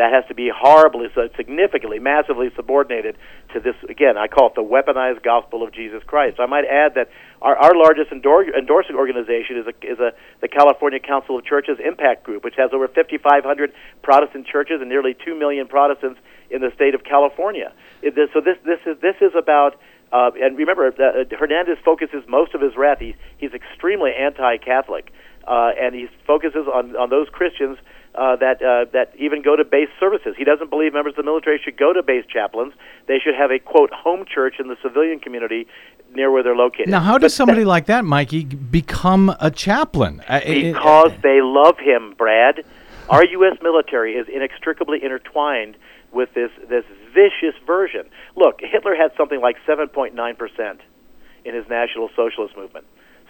that has to be horribly, significantly, massively subordinated to this. Again, I call it the weaponized gospel of Jesus Christ. I might add that our, our largest endor- endorsing organization is a, is a the California Council of Churches Impact Group, which has over 5,500 Protestant churches and nearly two million Protestants in the state of California. It, this, so this this is this is about. Uh, and remember, uh, Hernandez focuses most of his wrath. He, he's extremely anti-Catholic, uh, and he focuses on, on those Christians uh, that uh, that even go to base services. He doesn't believe members of the military should go to base chaplains. They should have a quote home church in the civilian community near where they're located. now, how But does somebody like that, Mikey, become a chaplain? I- because they love him, Brad. Our U.S. military is inextricably intertwined with this this vicious version. Look, Hitler had something like 7.9 percent in his National Socialist movement.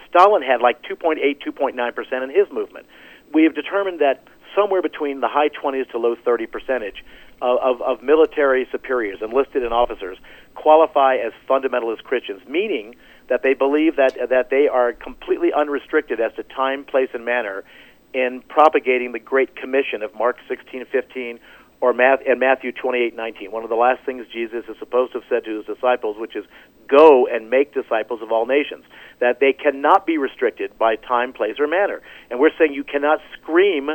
Stalin had like 2.8, 2.9 percent in his movement. We have determined that somewhere between the high 20s to low 30 percentage of, of, of military superiors, enlisted and officers, qualify as fundamentalist Christians, meaning that they believe that that they are completely unrestricted as to time, place, and manner in propagating the Great Commission of Mark 16:15 or Math, and Matthew 28:19. One of the last things Jesus is supposed to have said to his disciples, which is, "Go and make disciples of all nations." That they cannot be restricted by time, place, or manner. And we're saying you cannot scream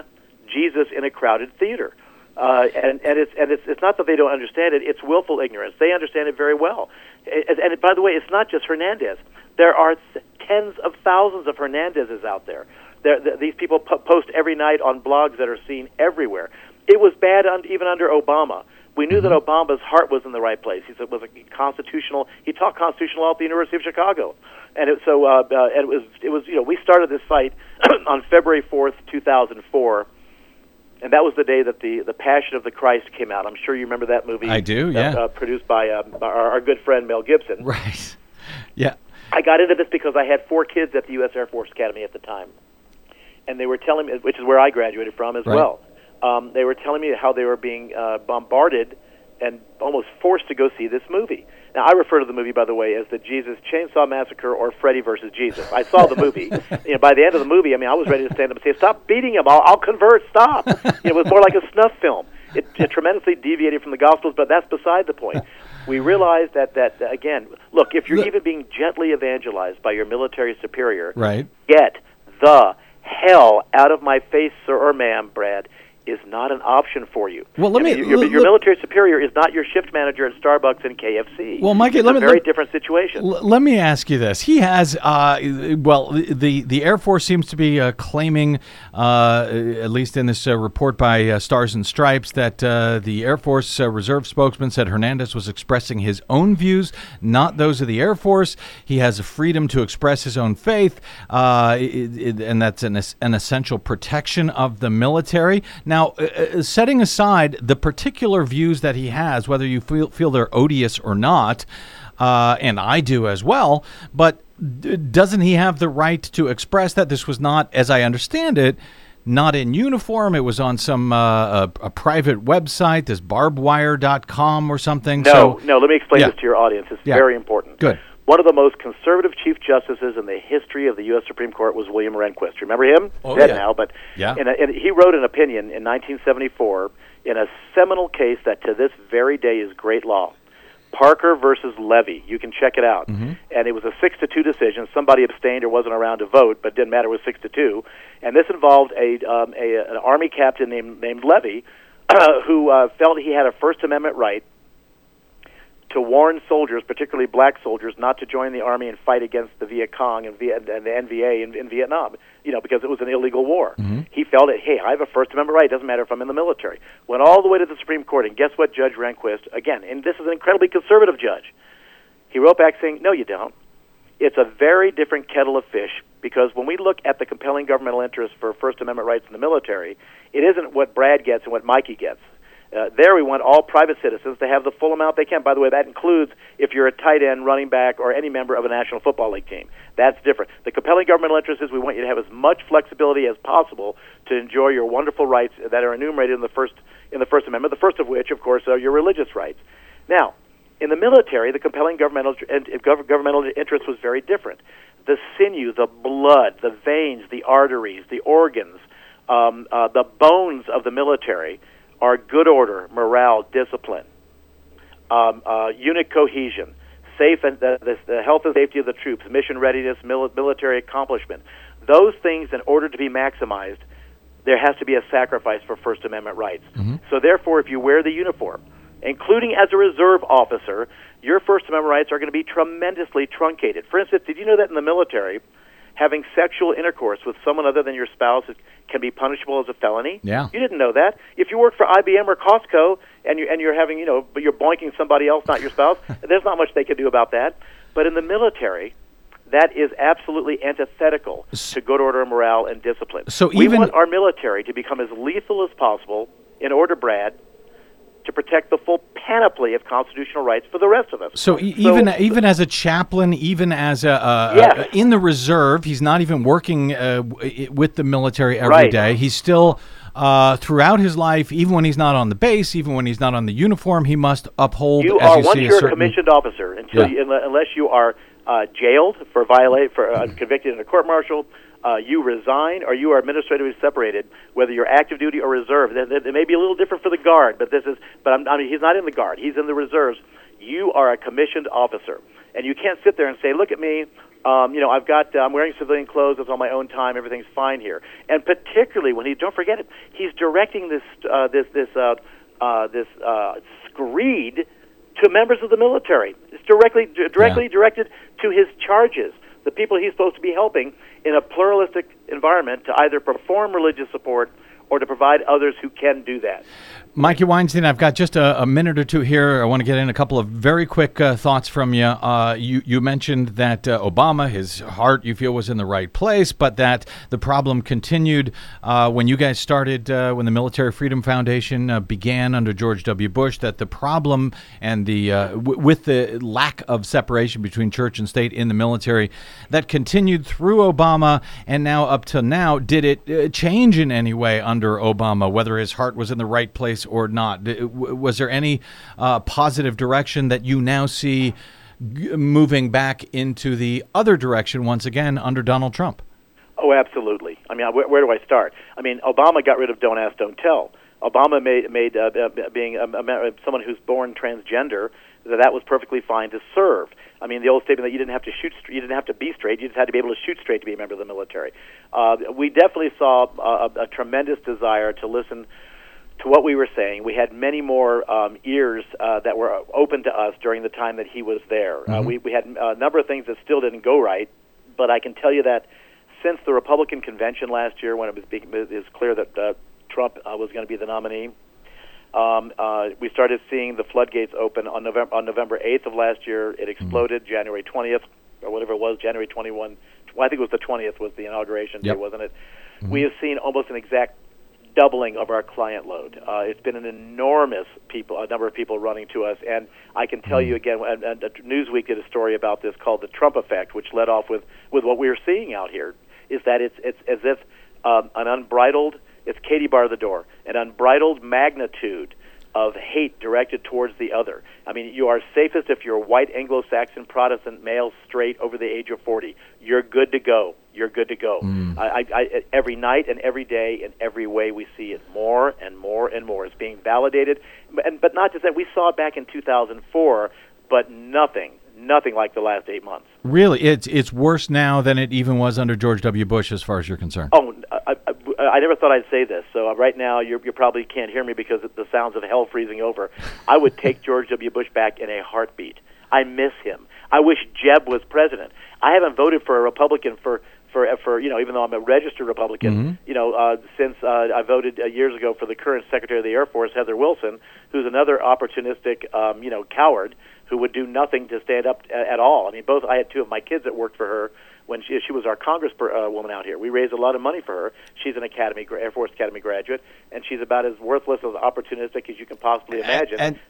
Jesus in a crowded theater. Uh, and and it's and it's it's not that they don't understand it; it's willful ignorance. They understand it very well. And, and by the way, it's not just Hernandez. There are th- tens of thousands of Hernandezes out there. There, th- these people po- post every night on blogs that are seen everywhere. It was bad un- even under Obama. We knew that Obama's heart was in the right place. He said was a constitutional. He taught constitutional law at the University of Chicago, and it, so uh, uh, and it was it was you know we started this site on February fourth, two thousand four and that was the day that the the Passion of the Christ came out. I'm sure you remember that movie. I do, that, yeah. Uh, produced by um, our, our good friend Mel Gibson. right. Yeah. I got into this because I had four kids at the U.S. Air Force Academy at the time, and they were telling me, which is where I graduated from as Right. well. Um, they were telling me how they were being uh, bombarded and almost forced to go see this movie. Now, I refer to the movie, by the way, as the Jesus Chainsaw Massacre or Freddy versus Jesus. I saw the movie. you know, by the end of the movie, I mean, I was ready to stand up and say, "Stop beating him! I'll, I'll convert! Stop!" You know, it was more like a snuff film. It, it tremendously deviated from the Gospels, but that's beside the point. We realized that that again, look, if you're Look- even being gently evangelized by your military superior, Right. get the hell out of my face, sir or ma'am, Brad, is not an option for you. Well, let I mean, me- Your, your let- military superior is not your shift manager at Starbucks and KFC. Well, Mikey, it's let a me- very let- different situation. Let me ask you this: He has, uh, well, the the Air Force seems to be uh, claiming, uh, at least in this uh, report by uh, Stars and Stripes, that uh, the Air Force uh, Reserve spokesman said Hernandez was expressing his own views, not those of the Air Force. He has a freedom to express his own faith, uh, it, it, and that's an an essential protection of the military. Now. Now, uh, uh, setting aside the particular views that he has, whether you feel, feel they're odious or not, uh, and I do as well, but d- doesn't he have the right to express that this was not, as I understand it, not in uniform? It was on some uh, a, a private website, this barbwire.com or something. No, so, no. Let me explain Yeah. this to your audience. It's Yeah. very important. Good. One of the most conservative chief justices in the history of the U.S. Supreme Court was William Rehnquist. Remember him? Oh, Dead yeah. now, but Yeah. in a, in, he wrote an opinion in 1974 in a seminal case that to this very day is great law. Parker versus Levy. You can check it out. Mm-hmm. And it was a six to two decision. Somebody abstained or wasn't around to vote, but didn't matter. It was six to two. And this involved a, um, a an army captain named named Levy, uh, who uh, felt he had a First Amendment right to warn soldiers, particularly black soldiers, not to join the army and fight against the Viet Cong and, Viet, and the NVA in, in Vietnam. You know, because it was an illegal war. Mm-hmm. He felt it. Hey, I have a First Amendment right. It doesn't matter if I'm in the military. Went all the way to the Supreme Court, and guess what? Judge Rehnquist again, and this is an incredibly conservative judge. He wrote back saying, "No, you don't. It's a very different kettle of fish because when we look at the compelling governmental interest for First Amendment rights in the military, it isn't what Brad gets and what Mikey gets. Uh, there, we want all private citizens to have the full amount they can. By the way, that includes if you're a tight end, running back, or any member of a National Football League team. That's different. The compelling governmental interest is we want you to have as much flexibility as possible to enjoy your wonderful rights that are enumerated in the first in the First Amendment. The first of which, of course, are your religious rights. Now, in the military, the compelling governmental governmental interest was very different. The sinew, the blood, the veins, the arteries, the organs, um, uh, the bones of the military are good order, morale, discipline, um, uh, unit cohesion, safe and the, the, the health and safety of the troops, mission readiness, mil- military accomplishment. Those things, in order to be maximized, there has to be a sacrifice for First Amendment rights. So, therefore, if you wear the uniform, including as a reserve officer, your First Amendment rights are going to be tremendously truncated. For instance, did you know that in the military, having sexual intercourse with someone other than your spouse can be punishable as a felony? Yeah. You didn't know that. If you work for IBM or Costco and you and you're having, you know, but you're boinking somebody else, not your spouse, there's not much they can do about that. But in the military, that is absolutely antithetical to good order, and morale, and discipline. So we even- want our military to become as lethal as possible in order, Brad, to protect the full panoply of constitutional rights for the rest of us. So, e- even even as a chaplain, even as a, a, a- in the reserve, he's not even working uh, w- with the military every day. Right. He's still uh, throughout his life, even when he's not on the base, even when he's not on the uniform, he must uphold. you as are you once you're a certain- commissioned officer until Yeah. you, unless you are uh, jailed for violate for uh, convicted in a court martial. Uh, you resign, or you are administratively separated, whether you're active duty or reserve. It may be a little different for the guard, but this is. But I'm, I mean, he's not in the guard; he's in the reserves. You are a commissioned officer, and you can't sit there and say, "Look at me." Um, you know, I've got. Uh, I'm wearing civilian clothes. It's on my own time. Everything's fine here. And particularly when he, don't forget it, he's directing this uh, this this uh, uh, this uh, screed to members of the military. It's directly d- directly Yeah. directed to his charges, the people he's supposed to be helping in a pluralistic environment to either perform religious support or to provide others who can do that. Mikey Weinstein, I've got just a, a minute or two here. I want to get in a couple of very quick uh, thoughts from you. Uh, you. You mentioned that uh, Obama, his heart, you feel was in the right place, but that the problem continued uh, when you guys started, uh, when the Military Freedom Foundation uh, began under George W. Bush. That the problem and the w- with the lack of separation between church and state in the military that continued through Obama and now up to now. Did it change in any way under Obama? Whether his heart was in the right place or not? Was there any uh, positive direction that you now see moving back into the other direction once again under Donald Trump? Oh, absolutely. I mean, where, where do I start? I mean, Obama got rid of "Don't Ask, Don't Tell." Obama made made uh, uh, being a, a, someone who's born transgender that that was perfectly fine to serve. I mean, the old statement that you didn't have to shoot, you didn't have to be straight, you just had to be able to shoot straight to be a member of the military. Uh, we definitely saw a, a tremendous desire to listen to what we were saying. We had many more um, ears uh, that were open to us during the time that he was there. Uh, we, we had a number of things that still didn't go right, but I can tell you that since the Republican convention last year, when it was, it was clear that uh, Trump uh, was going to be the nominee, um, uh, we started seeing the floodgates open on November on November 8th of last year. It exploded January 20th or whatever it was, January 21. Well, I think it was the 20th was the inauguration Yep. day, wasn't it? We have seen almost an exact doubling of our client load. Uh, it's been an enormous people, a number of people running to us, and I can tell you again. And, and Newsweek did a story about this called the Trump effect, which led off with with what we are seeing out here. Is that it's it's as if um, an unbridled, it's Katie bar the door, an unbridled magnitude of hate directed towards the other. I mean, you are safest if you're a white Anglo-Saxon Protestant male, straight, over the age of 40. You're good to go. You're good to go. Mm. I, I, I, every night and every day, and every way, we see it more and more and more. It's being validated, and but not just that. We saw it back in 2004, but nothing, nothing like the last eight months. Really, it's it's worse now than it even was under George W. Bush, as far as you're concerned. Oh, I, I, never thought I'd say this. So uh, right now, you're, you probably can't hear me because of the sounds of hell freezing over. I would take George W. Bush back in a heartbeat. I miss him. I wish Jeb was president. I haven't voted for a Republican for for for you know even though I'm a registered Republican, you know uh, since uh, I voted uh, years ago for the current Secretary of the Air Force Heather Wilson, who's another opportunistic um, you know coward who would do nothing to stand up a- at all. I mean, both I had two of my kids that worked for her when she she was our congresswoman uh, out here. We raised a lot of money for her. She's an academy Air Force Academy graduate, and she's about as worthless as opportunistic as you can possibly imagine. And, and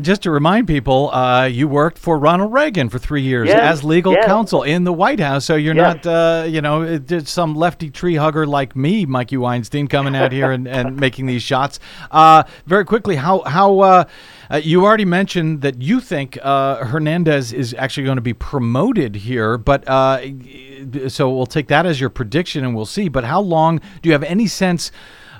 just to remind people, uh, you worked for Ronald Reagan for three years Yes, as legal yes. counsel in the White House. So you're Yes. not, uh, you know, some lefty tree hugger like me, Mikey Weinstein, coming out here and, and making these shots. Uh, very quickly, how how uh, uh, you already mentioned that you think uh, Hernandez is actually going to be promoted here, but uh, so we'll take that as your prediction and we'll see. But how long do you have any sense?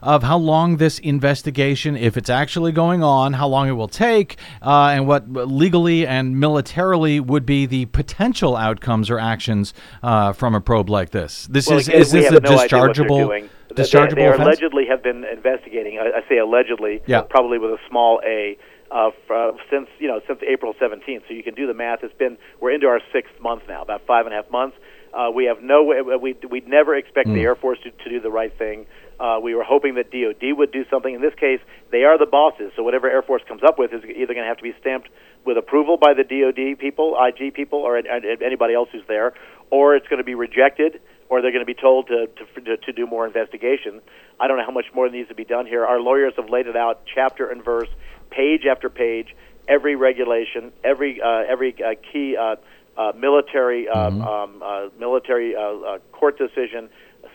Of how long this investigation, if it's actually going on, how long it will take, uh, and what legally and militarily would be the potential outcomes or actions uh, from a probe like this. This Well, is again, is this a no dischargeable. They- they, dischargeable they offense? allegedly have been investigating. I, I say allegedly, Yeah. probably with a small a. Uh, uh, since you know since April 17th, so you can do the math. It's been we're into our sixth month now, about five and a half months. Uh, we have no way. We we'd never expect Hmm. the Air Force to, to do the right thing. Uh, we were hoping that DoD would do something. In this case, they are the bosses, so whatever Air Force comes up with is either going to have to be stamped with approval by the DoD people, IG people, or an- an- anybody else who's there, or it's going to be rejected, or they're going to be told to, to, to, do more investigation. I don't know how much more needs to be done here. Our lawyers have laid it out chapter and verse, page after page, every regulation, every uh, every uh, key uh, uh, military um, um, uh, military uh, uh, court decision,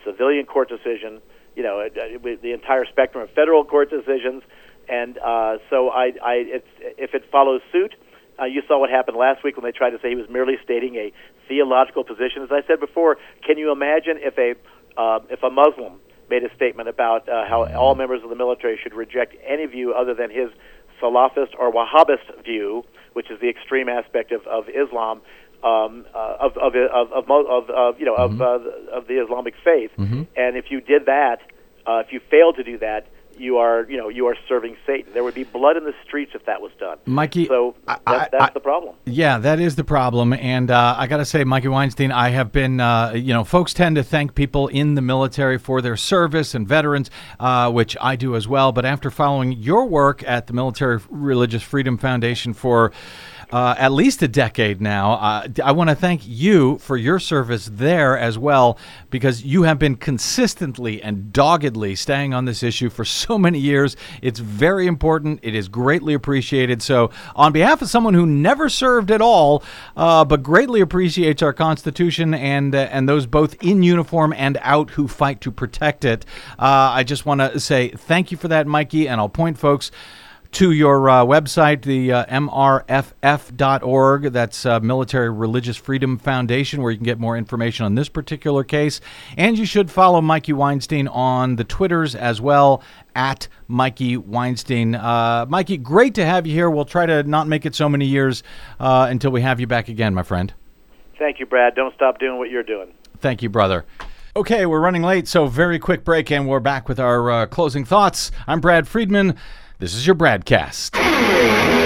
civilian court decision. You know, the entire spectrum of federal court decisions, and uh, so I, I, it's, if it follows suit, uh, you saw what happened last week when they tried to say he was merely stating a theological position. As I said before, can you imagine if a uh, if a Muslim made a statement about uh, how all members of the military should reject any view other than his Salafist or Wahhabist view, which is the extreme aspect of, of Islam, um, uh, of, of, of, of, mo- of, of, you know, of, uh, of the Islamic faith. And if you did that, uh, if you failed to do that, you are, you know, you are serving Satan. There would be blood in the streets if that was done. Mikey, so that, I- that's I- the problem. Yeah, that is the problem, and uh, I got to say, Mikey Weinstein, I have been, uh, you know, folks tend to thank people in the military for their service and veterans, uh, which I do as well. But after following your work at the Military Religious Freedom Foundation for uh, at least a decade now, uh, I want to thank you for your service there as well, because you have been consistently and doggedly staying on this issue for so many years. It's very important. It is greatly appreciated. So, on behalf of someone who never served at all, uh, but greatly appreciates our Constitution and uh, and those both in uniform and out who fight to protect it, uh, I just want to say thank you for that, Mikey. And I'll point folks to your uh, website, the uh, mrff.org. That's uh, Military Religious Freedom Foundation, where you can get more information on this particular case. And you should follow Mikey Weinstein on the Twitters as well, at Mikey Weinstein. Uh, Mikey, great to have you here. We'll try to not make it so many years uh, until we have you back again, my friend. Thank you, Brad. Don't stop doing what you're doing. Thank you, brother. Okay, we're running late, so very quick break, and we're back with our uh, closing thoughts. I'm Brad Friedman. This is your BradCast.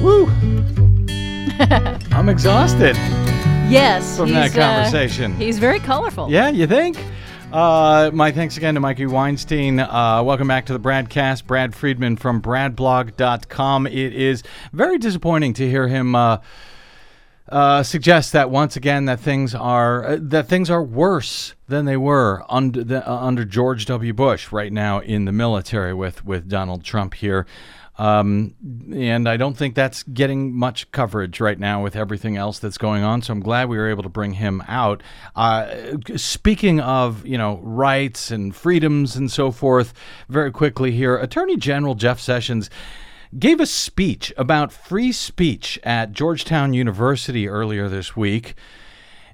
Woo! I'm exhausted Yes. from that uh, conversation. he's very colorful. Yeah, you think? Uh, my thanks again to Mikey Weinstein. Uh, welcome back to the BradCast. Brad Friedman from BradBlog.com. It is very disappointing to hear him uh, uh, suggest that once again that things are uh, that things are worse than they were under the, uh, under George W. Bush right now in the military with with Donald Trump here. Um, and I don't think that's getting much coverage right now with everything else that's going on. So I'm glad we were able to bring him out. Uh, speaking of, you know, rights and freedoms and so forth, very quickly here, Attorney General Jeff Sessions gave a speech about free speech at Georgetown University earlier this week.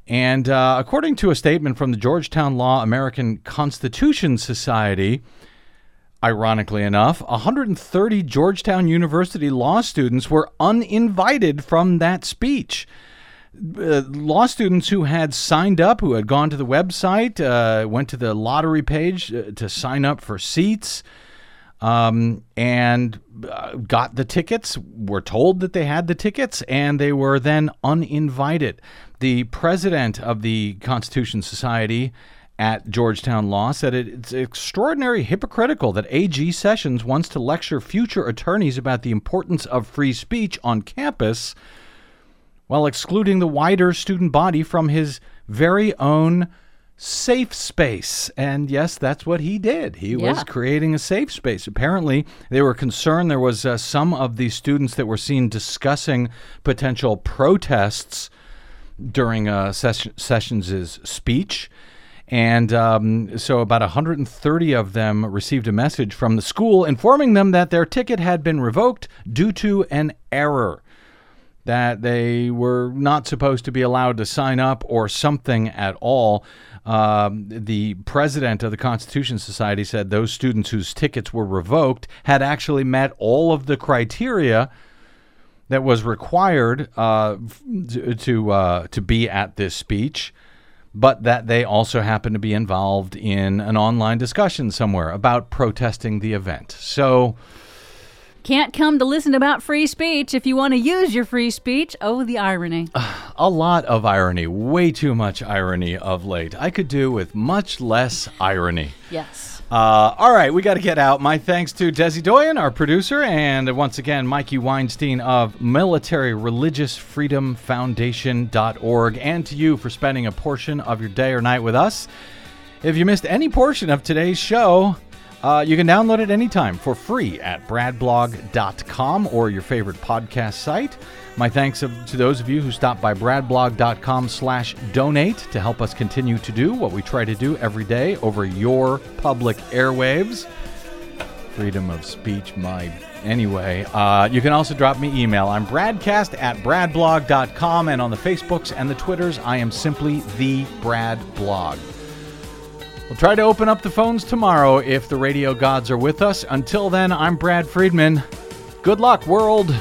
And uh, according to a statement from the Georgetown Law American Constitution Society, Ironically enough, 130 Georgetown University law students were uninvited from that speech. Uh, law students who had signed up, who had gone to the website, uh, went to the lottery page uh, to sign up for seats, um, and uh, got the tickets, were told that they had the tickets, and they were then uninvited. The president of the Constitution Society at Georgetown Law said it, it's extraordinary hypocritical that AG Sessions wants to lecture future attorneys about the importance of free speech on campus while excluding the wider student body from his very own safe space. And yes, that's what he did. He was creating a safe space. Apparently, they were concerned there was uh, some of the students that were seen discussing potential protests during uh, Ses- Sessions' speech. And um, so, about 130 of them received a message from the school informing them that their ticket had been revoked due to an error, that they were not supposed to be allowed to sign up or something at all. Um, the president of the Constitution Society said those students whose tickets were revoked had actually met all of the criteria that was required uh, to uh, to be at this speech, but that they also happen to be involved in an online discussion somewhere about protesting the event. So, Can't come to listen about free speech if you want to use your free speech. Oh, the irony. a lot of irony, way too much irony of late. I could do with much less irony. yes. Uh, all right, we got to get out. My thanks to Desi Doyen, our producer, and once again, Mikey Weinstein of Military Religious Freedom Foundation.org, and to you for spending a portion of your day or night with us. If you missed any portion of today's show, uh, you can download it anytime for free at bradblog.com or your favorite podcast site. My thanks to those of you who stopped by bradblog.com slash donate to help us continue to do what we try to do every day over your public airwaves. Freedom of speech, my anyway. Uh, you can also drop me email. I'm bradcast at bradblog.com and on the Facebooks and the Twitters, I am simply the Brad Blog. We'll try to open up the phones tomorrow if the radio gods are with us. Until then, I'm Brad Friedman. Good luck, world.